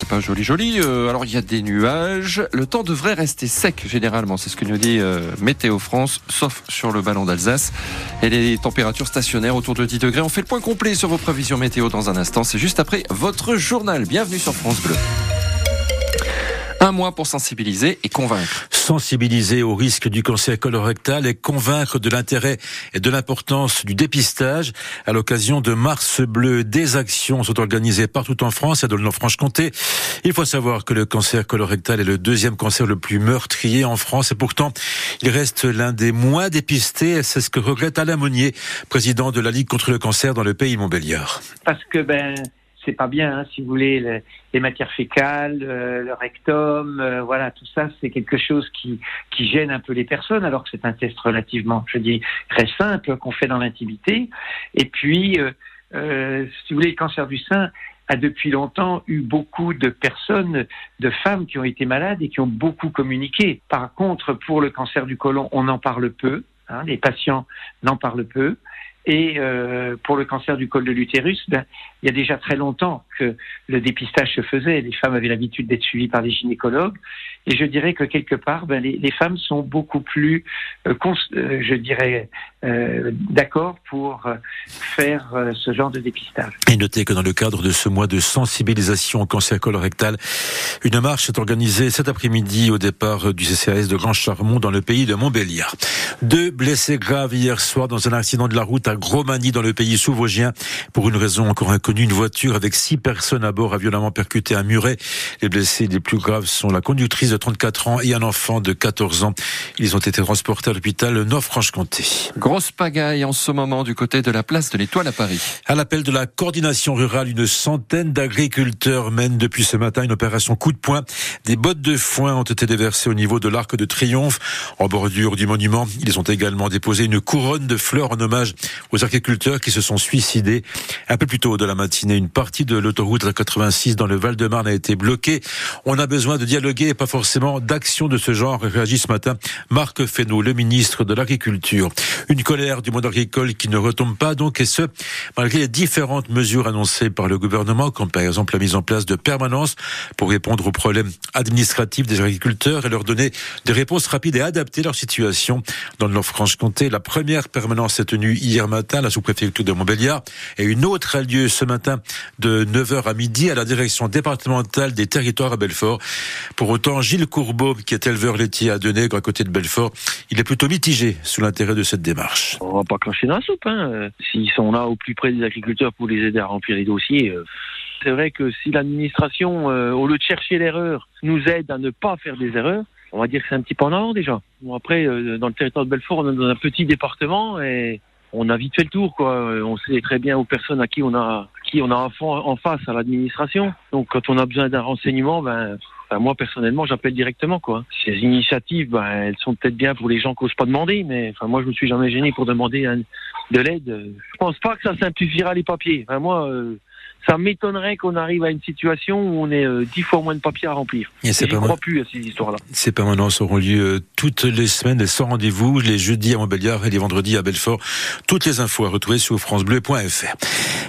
C'est pas joli joli. Euh, alors il y a des nuages. Le temps devrait rester sec généralement. C'est ce que nous dit euh, Météo France, sauf sur le ballon d'Alsace. Et les températures stationnaires autour de 10 degrés. On fait le point complet sur vos prévisions météo dans un instant. C'est juste après votre journal. Bienvenue sur France Bleu. Un mois pour sensibiliser et convaincre. Sensibiliser au risque du cancer colorectal et convaincre de l'intérêt et de l'importance du dépistage. À l'occasion de Mars Bleu, des actions sont organisées partout en France et dans le Franche-Comté. Il faut savoir que le cancer colorectal est le deuxième cancer le plus meurtrier en France et pourtant il reste l'un des moins dépistés. C'est ce que regrette Alain Monnier, président de la Ligue contre le cancer dans le pays Montbéliard. Parce que ben c'est pas bien, hein, si vous voulez, les, matières fécales, euh, le rectum, euh, voilà, tout ça, c'est quelque chose qui, qui gêne un peu les personnes, alors que c'est un test relativement, je dis, très simple qu'on fait dans l'intimité. Et puis, euh, si vous voulez, le cancer du sein a depuis longtemps eu beaucoup de personnes, de femmes qui ont été malades et qui ont beaucoup communiqué. Par contre, pour le cancer du côlon, on en parle peu. Hein, les patients n'en parlent peu. Et euh, pour le cancer du col de l'utérus, ben, il y a déjà très longtemps que le dépistage se faisait. Les femmes avaient l'habitude d'être suivies par des gynécologues. Et je dirais que quelque part, ben, les, les, femmes sont beaucoup plus, euh, euh je dirais, euh, d'accord pour euh, faire euh, ce genre de dépistage. Et notez que dans le cadre de ce mois de sensibilisation au cancer colorectal, une marche est organisée cet après-midi au départ du CCAS de Grand Charmont dans le pays de Montbéliard. Deux blessés graves hier soir dans un accident de la route à Gromagny dans le pays sous-vosgien. Pour une raison encore inconnue, une voiture avec six personnes à bord a violemment percuté un muret. Les blessés les plus graves sont la conductrice de 34 ans et un enfant de 14 ans. Ils ont été transportés à l'hôpital Nord-Franche-Comté. Grosse pagaille en ce moment du côté de la place de l'Étoile à Paris. À l'appel de la coordination rurale, une centaine d'agriculteurs mènent depuis ce matin une opération coup de poing. Des bottes de foin ont été déversées au niveau de l'Arc de Triomphe. En bordure du monument, ils ont également déposé une couronne de fleurs en hommage aux agriculteurs qui se sont suicidés. Un peu plus tôt de la matinée, une partie de l'autoroute 86 dans le Val-de-Marne a été bloquée. On a besoin de dialoguer et pas forcément d'actions de ce genre, réagit ce matin Marc Fesneau, le ministre de l'Agriculture. Une colère du monde agricole qui ne retombe pas donc, et ce, malgré les différentes mesures annoncées par le gouvernement, comme par exemple la mise en place de permanence pour répondre aux problèmes administratifs des agriculteurs et leur donner des réponses rapides et adapter leur situation. Dans le Nord-Franche-Comté, la première permanence est tenue hier matin à la sous-préfecture de Montbéliard et une autre a lieu ce matin de 9h à midi à la direction départementale des territoires à Belfort. Pour autant, Gilles Courbeau, qui est éleveur laitier à Denègre à côté de Belfort, il est plutôt mitigé sous l'intérêt de cette démarche. On va pas cracher dans la soupe. Hein. S'ils sont là au plus près des agriculteurs pour les aider à remplir les dossiers, euh, c'est vrai que si l'administration, euh, au lieu de chercher l'erreur, nous aide à ne pas faire des erreurs, on va dire que c'est un petit peu en avant déjà. Bon, après, euh, dans le territoire de Belfort, on est dans un petit département et on a vite fait le tour, quoi. On sait très bien aux personnes à qui on a, qui on a en face à l'administration. Donc, quand on a besoin d'un renseignement, ben, moi personnellement, j'appelle directement, quoi. Ces initiatives, ben, elles sont peut-être bien pour les gens qui n'osent pas demander, mais enfin, moi, je me suis jamais gêné pour demander de l'aide. Je pense pas que ça simplifiera les papiers. Enfin, moi. Euh, ça m'étonnerait qu'on arrive à une situation où on ait euh, dix fois moins de papiers à remplir. Et c'est pas crois plus à ces histoires-là. Ces permanences auront lieu euh, toutes les semaines, sans rendez-vous, les jeudis à Montbéliard et les vendredis à Belfort. Toutes les infos à retrouver sur francebleu.fr.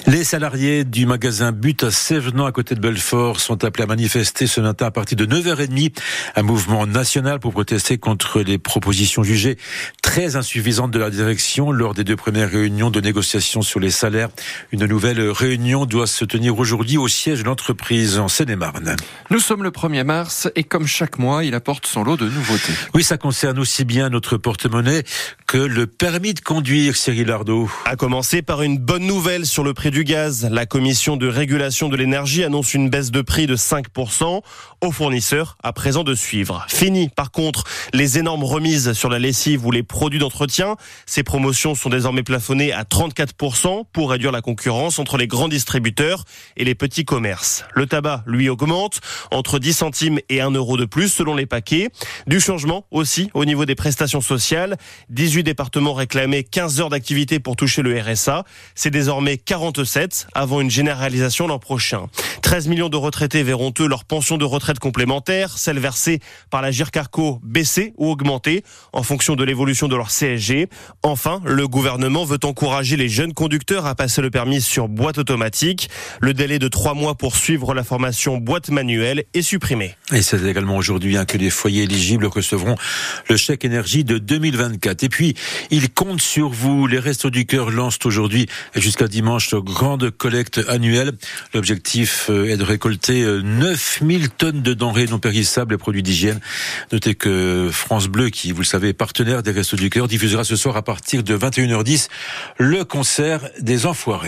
Les salariés du magasin But à Sévenant à côté de Belfort sont appelés à manifester ce matin à partir de 9h30. Un mouvement national pour protester contre les propositions jugées très insuffisantes de la direction lors des deux premières réunions de négociation sur les salaires. Une nouvelle réunion doit se tenir aujourd'hui au siège de l'entreprise en Seine-et-Marne. Nous sommes le 1er mars et comme chaque mois, il apporte son lot de nouveautés. Oui, ça concerne aussi bien notre porte-monnaie que le permis de conduire, Cyril Ardo. A commencer par une bonne nouvelle sur le prix du gaz. La commission de régulation de l'énergie annonce une baisse de prix de 5% aux fournisseurs à présent de suivre. Fini, par contre, les énormes remises sur la lessive ou les produits d'entretien. Ces promotions sont désormais plafonnées à 34% pour réduire la concurrence entre les grands distributeurs et les petits commerces. Le tabac, lui, augmente entre 10 centimes et 1 euro de plus selon les paquets. Du changement aussi au niveau des prestations sociales. 18 départements réclamaient 15 heures d'activité pour toucher le RSA. C'est désormais 47 avant une généralisation l'an prochain. 13 millions de retraités verront eux leur pension de retraite complémentaire, celle versée par la GIRCARCO baisser ou augmenter en fonction de l'évolution de leur CSG. Enfin, le gouvernement veut encourager les jeunes conducteurs à passer le permis sur boîte automatique. Le délai de trois mois pour suivre la formation boîte manuelle est supprimé. Et c'est également aujourd'hui hein, que les foyers éligibles recevront le chèque énergie de 2024. Et puis, ils comptent sur vous. Les Restos du Cœur lancent aujourd'hui jusqu'à dimanche grande collecte annuelle. L'objectif est de récolter 9000 euh, tonnes de denrées non périssables et produits d'hygiène. Notez que France Bleu, qui, vous le savez, est partenaire des Restos du Cœur, diffusera ce soir à partir de 21h10 le concert des Enfoirés.